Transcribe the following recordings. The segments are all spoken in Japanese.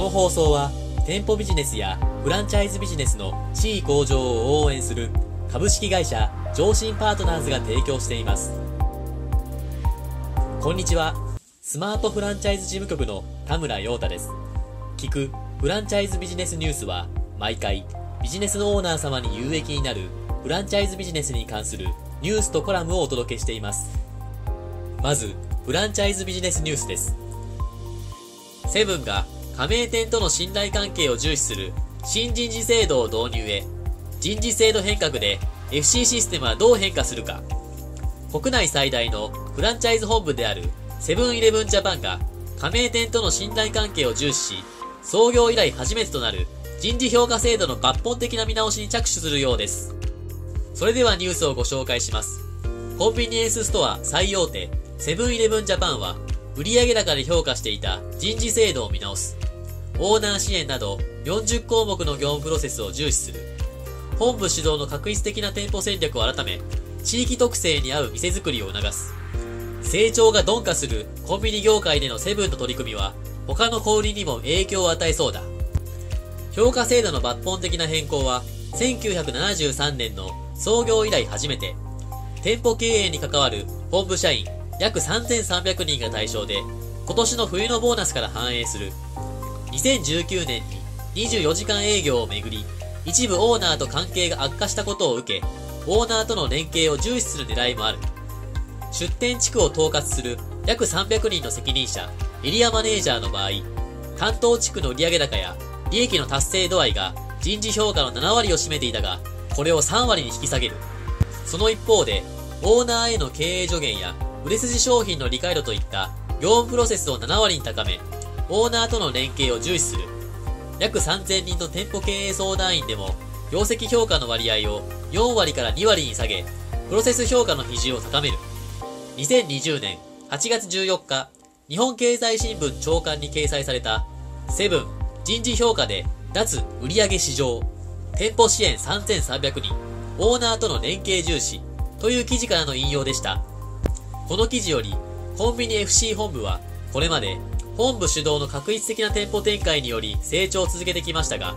この放送は店舗ビジネスやフランチャイズビジネスの地位向上を応援する株式会社上信パートナーズが提供しています。こんにちは。スマートフランチャイズ事務局の田村陽太です。聞くフランチャイズビジネスニュースは毎回ビジネスのオーナー様に有益になるフランチャイズビジネスに関するニュースとコラムをお届けしています。まずフランチャイズビジネスニュースです。セブンが加盟店との信頼関係を重視する新人事制度を導入へ、人事制度変革で FC システムはどう変化するか。国内最大のフランチャイズ本部であるセブンイレブンジャパンが加盟店との信頼関係を重視し、創業以来初めてとなる人事評価制度の抜本的な見直しに着手するようです。それではニュースをご紹介します。コンビニエンスストア最大手セブンイレブンジャパンは売上高で評価していた人事制度を見直す。オーナー支援など40項目の業務プロセスを重視する。本部主導の確実的な店舗戦略を改め、地域特性に合う店作りを促す。成長が鈍化するコンビニ業界でのセブンの取り組みは、他の小売りにも影響を与えそうだ。評価制度の抜本的な変更は、1973年の創業以来初めて、店舗経営に関わる本部社員約3300人が対象で、今年の冬のボーナスから反映する。2019年に24時間営業をめぐり、一部オーナーと関係が悪化したことを受け、オーナーとの連携を重視する狙いもある。出店地区を統括する約300人の責任者、エリアマネージャーの場合、担当地区の売上高や利益の達成度合いが人事評価の7割を占めていたが、これを3割に引き下げる。その一方で、オーナーへの経営助言や売れ筋商品の理解度といった業務プロセスを7割に高め、オーナーとの連携を重視する。約3000人の店舗経営相談員でも、業績評価の割合を4割から2割に下げ、プロセス評価の比重を高める。2020年8月14日、日本経済新聞長官に掲載された、セブン人事評価で脱売上市場、店舗支援3300人、オーナーとの連携重視という記事からの引用でした。この記事より、コンビニ FC 本部は、これまで本部主導の確一的な店舗展開により成長を続けてきましたが、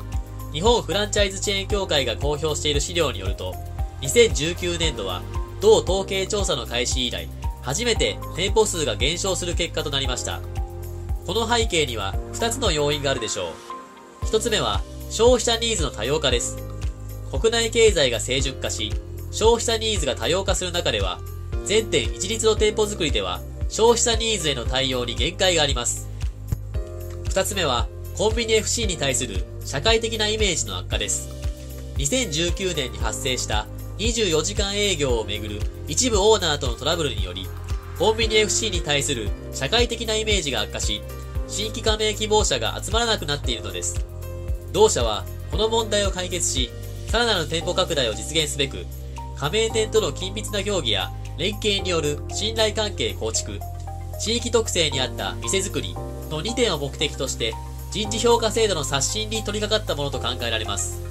日本フランチャイズチェーン協会が公表している資料によると、2019年度は同統計調査の開始以来、初めて店舗数が減少する結果となりました。この背景には2つの要因があるでしょう。1つ目は消費者ニーズの多様化です。国内経済が成熟化し、消費者ニーズが多様化する中では、全店一律の店舗作りでは消費者ニーズへの対応に限界があります。二つ目は、コンビニ FC に対する社会的なイメージの悪化です。2019年に発生した24時間営業をめぐる一部オーナーとのトラブルにより、コンビニ FC に対する社会的なイメージが悪化し、新規加盟希望者が集まらなくなっているのです。同社は、この問題を解決し、さらなる店舗拡大を実現すべく、加盟店との緊密な協議や連携による信頼関係構築、地域特性に合った店づくりの2点を目的として人事評価制度の刷新に取り掛かったものと考えられます。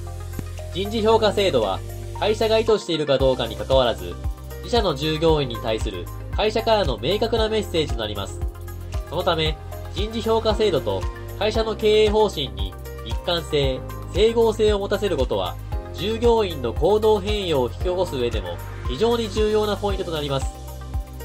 人事評価制度は会社が意図しているかどうかに関わらず自社の従業員に対する会社からの明確なメッセージとなります。そのため人事評価制度と会社の経営方針に一貫性、整合性を持たせることは従業員の行動変容を引き起こす上でも非常に重要なポイントとなります。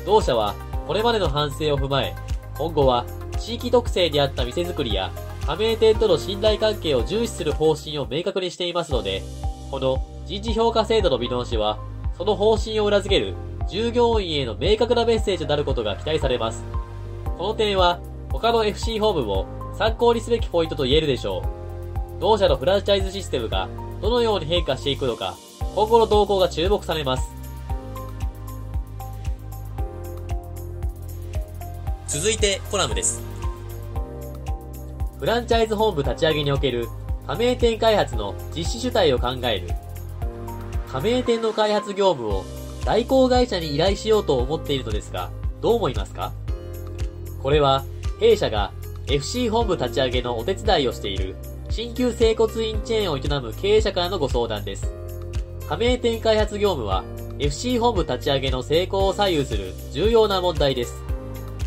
同社はこれまでの反省を踏まえ、今後は地域特性であった店づくりや加盟店との信頼関係を重視する方針を明確にしていますので、この人事評価制度の見直しは、その方針を裏付ける従業員への明確なメッセージとなることが期待されます。この点は、他の FC ホームも参考にすべきポイントと言えるでしょう。同社のフランチャイズシステムがどのように変化していくのか、今後の動向が注目されます。続いてコラムです。フランチャイズ本部立ち上げにおける加盟店開発の実施主体を考える。加盟店の開発業務を代行会社に依頼しようと思っているのですが、どう思いますか？これは、弊社が FC 本部立ち上げのお手伝いをしている新旧整骨院チェーンを営む経営者からのご相談です。加盟店開発業務は FC 本部立ち上げの成功を左右する重要な問題です。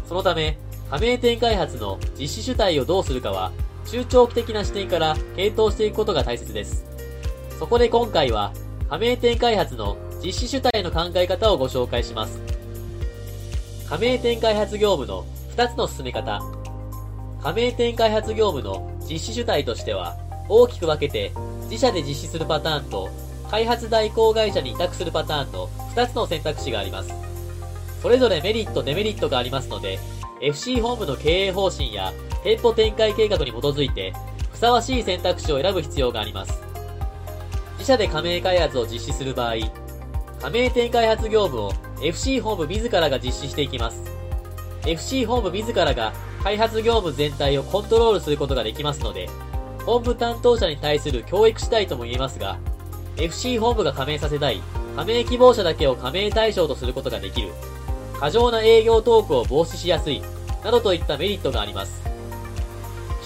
そのため、加盟店開発の実施主体をどうするかは、中長期的な視点から検討していくことが大切です。そこで今回は、加盟店開発の実施主体の考え方をご紹介します。加盟店開発業務の2つの進め方。加盟店開発業務の実施主体としては、大きく分けて自社で実施するパターンと開発代行会社に委託するパターンの2つの選択肢があります。それぞれメリット、デメリットがありますので、FC 本部の経営方針や店舗展開計画に基づいて、ふさわしい選択肢を選ぶ必要があります。自社で加盟開発を実施する場合、加盟店開発業務を FC 本部自らが実施していきます。FC 本部自らが開発業務全体をコントロールすることができますので、本部担当者に対する教育主体とも言えますが、FC 本部が加盟させたい、加盟希望者だけを加盟対象とすることができる、過剰な営業トークを防止しやすい、などといったメリットがあります。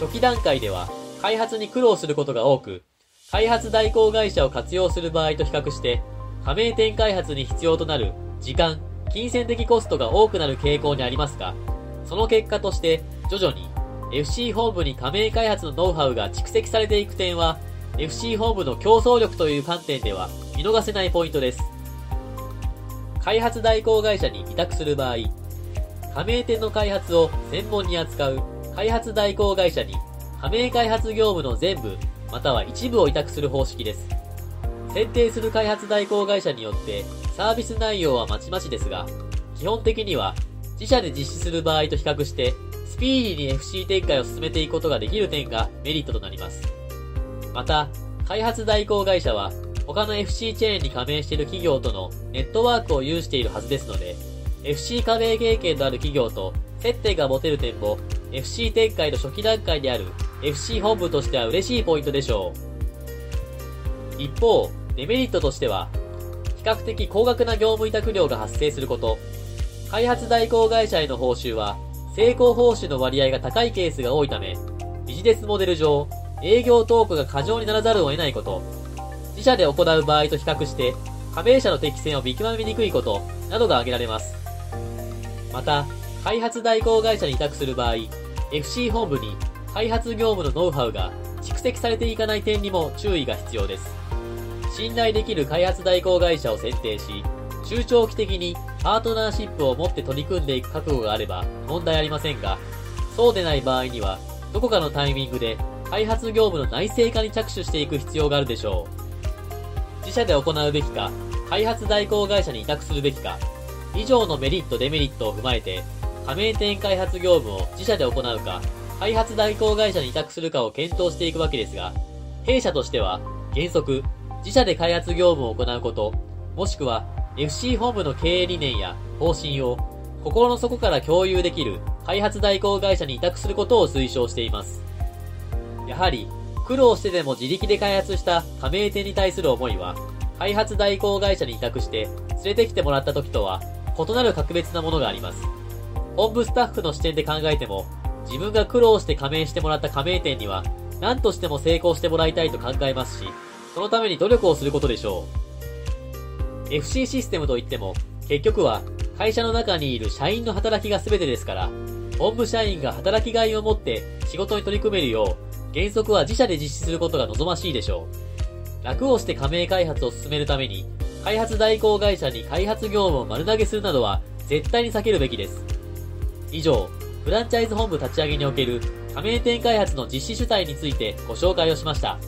初期段階では、開発に苦労することが多く、開発代行会社を活用する場合と比較して、加盟店開発に必要となる時間、金銭的コストが多くなる傾向にありますが、その結果として徐々に FC 本部に加盟開発のノウハウが蓄積されていく点は FC 本部の競争力という観点では見逃せないポイントです。開発代行会社に委託する場合、加盟店の開発を専門に扱う開発代行会社に加盟開発業務の全部または一部を委託する方式です。選定する開発代行会社によってサービス内容はまちまちですが、基本的には自社で実施する場合と比較して、スピーディーに FC 展開を進めていくことができる点がメリットとなります。また、開発代行会社は、他の FC チェーンに加盟している企業とのネットワークを有しているはずですので、FC 加盟経験のある企業と接点が持てる点も、FC 展開の初期段階である FC 本部としては嬉しいポイントでしょう。一方、デメリットとしては、比較的高額な業務委託料が発生すること、開発代行会社への報酬は、成功報酬の割合が高いケースが多いため、ビジネスモデル上、営業トークが過剰にならざるを得ないこと、自社で行う場合と比較して、加盟者の適性を見極めにくいこと、などが挙げられます。また、開発代行会社に委託する場合、FC 本部に開発業務のノウハウが蓄積されていかない点にも注意が必要です。信頼できる開発代行会社を選定し、中長期的にパートナーシップを持って取り組んでいく覚悟があれば問題ありませんが、そうでない場合には、どこかのタイミングで開発業務の内製化に着手していく必要があるでしょう。自社で行うべきか、開発代行会社に委託するべきか、以上のメリットデメリットを踏まえて、加盟店開発業務を自社で行うか、開発代行会社に委託するかを検討していくわけですが、弊社としては、原則、自社で開発業務を行うこと、もしくは FC 本部の経営理念や方針を心の底から共有できる開発代行会社に委託することを推奨しています。やはり、苦労してでも自力で開発した加盟店に対する思いは、開発代行会社に委託して連れてきてもらった時とは異なる格別なものがあります。本部スタッフの視点で考えても、自分が苦労して加盟してもらった加盟店には何としても成功してもらいたいと考えますし、そのために努力をすることでしょう。FC システムといっても、結局は会社の中にいる社員の働きが全てですから、本部社員が働きがいを持って仕事に取り組めるよう、原則は自社で実施することが望ましいでしょう。楽をして加盟開発を進めるために、開発代行会社に開発業務を丸投げするなどは絶対に避けるべきです。以上、フランチャイズ本部立ち上げにおける加盟店開発の実施主体についてご紹介をしました。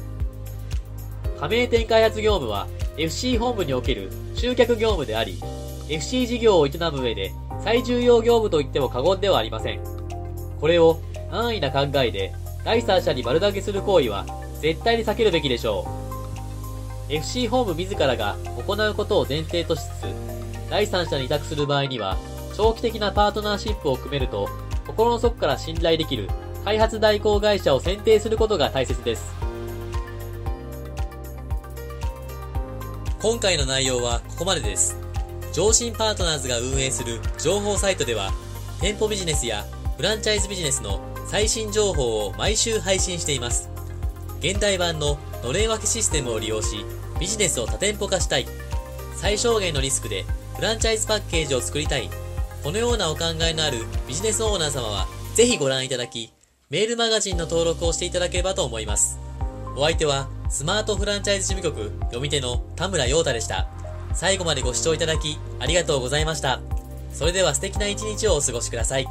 加盟店開発業務は FC 本部における集客業務であり、FC 事業を営む上で最重要業務と言っても過言ではありません。これを安易な考えで第三者に丸投げする行為は絶対に避けるべきでしょう。FC 本部自らが行うことを前提としつつ、第三者に委託する場合には、長期的なパートナーシップを組めると、心の底から信頼できる開発代行会社を選定することが大切です。今回の内容はここまでです。上信パートナーズが運営する情報サイトでは、店舗ビジネスやフランチャイズビジネスの最新情報を毎週配信しています。現代版ののれん分けシステムを利用し、ビジネスを多店舗化したい。最小限のリスクでフランチャイズパッケージを作りたい。このようなお考えのあるビジネスオーナー様は、ぜひご覧いただき、メールマガジンの登録をしていただければと思います。お相手は、スマートフランチャイズ事務局読み手の田村陽太でした。最後までご視聴いただき、ありがとうございました。それでは素敵な一日をお過ごしください。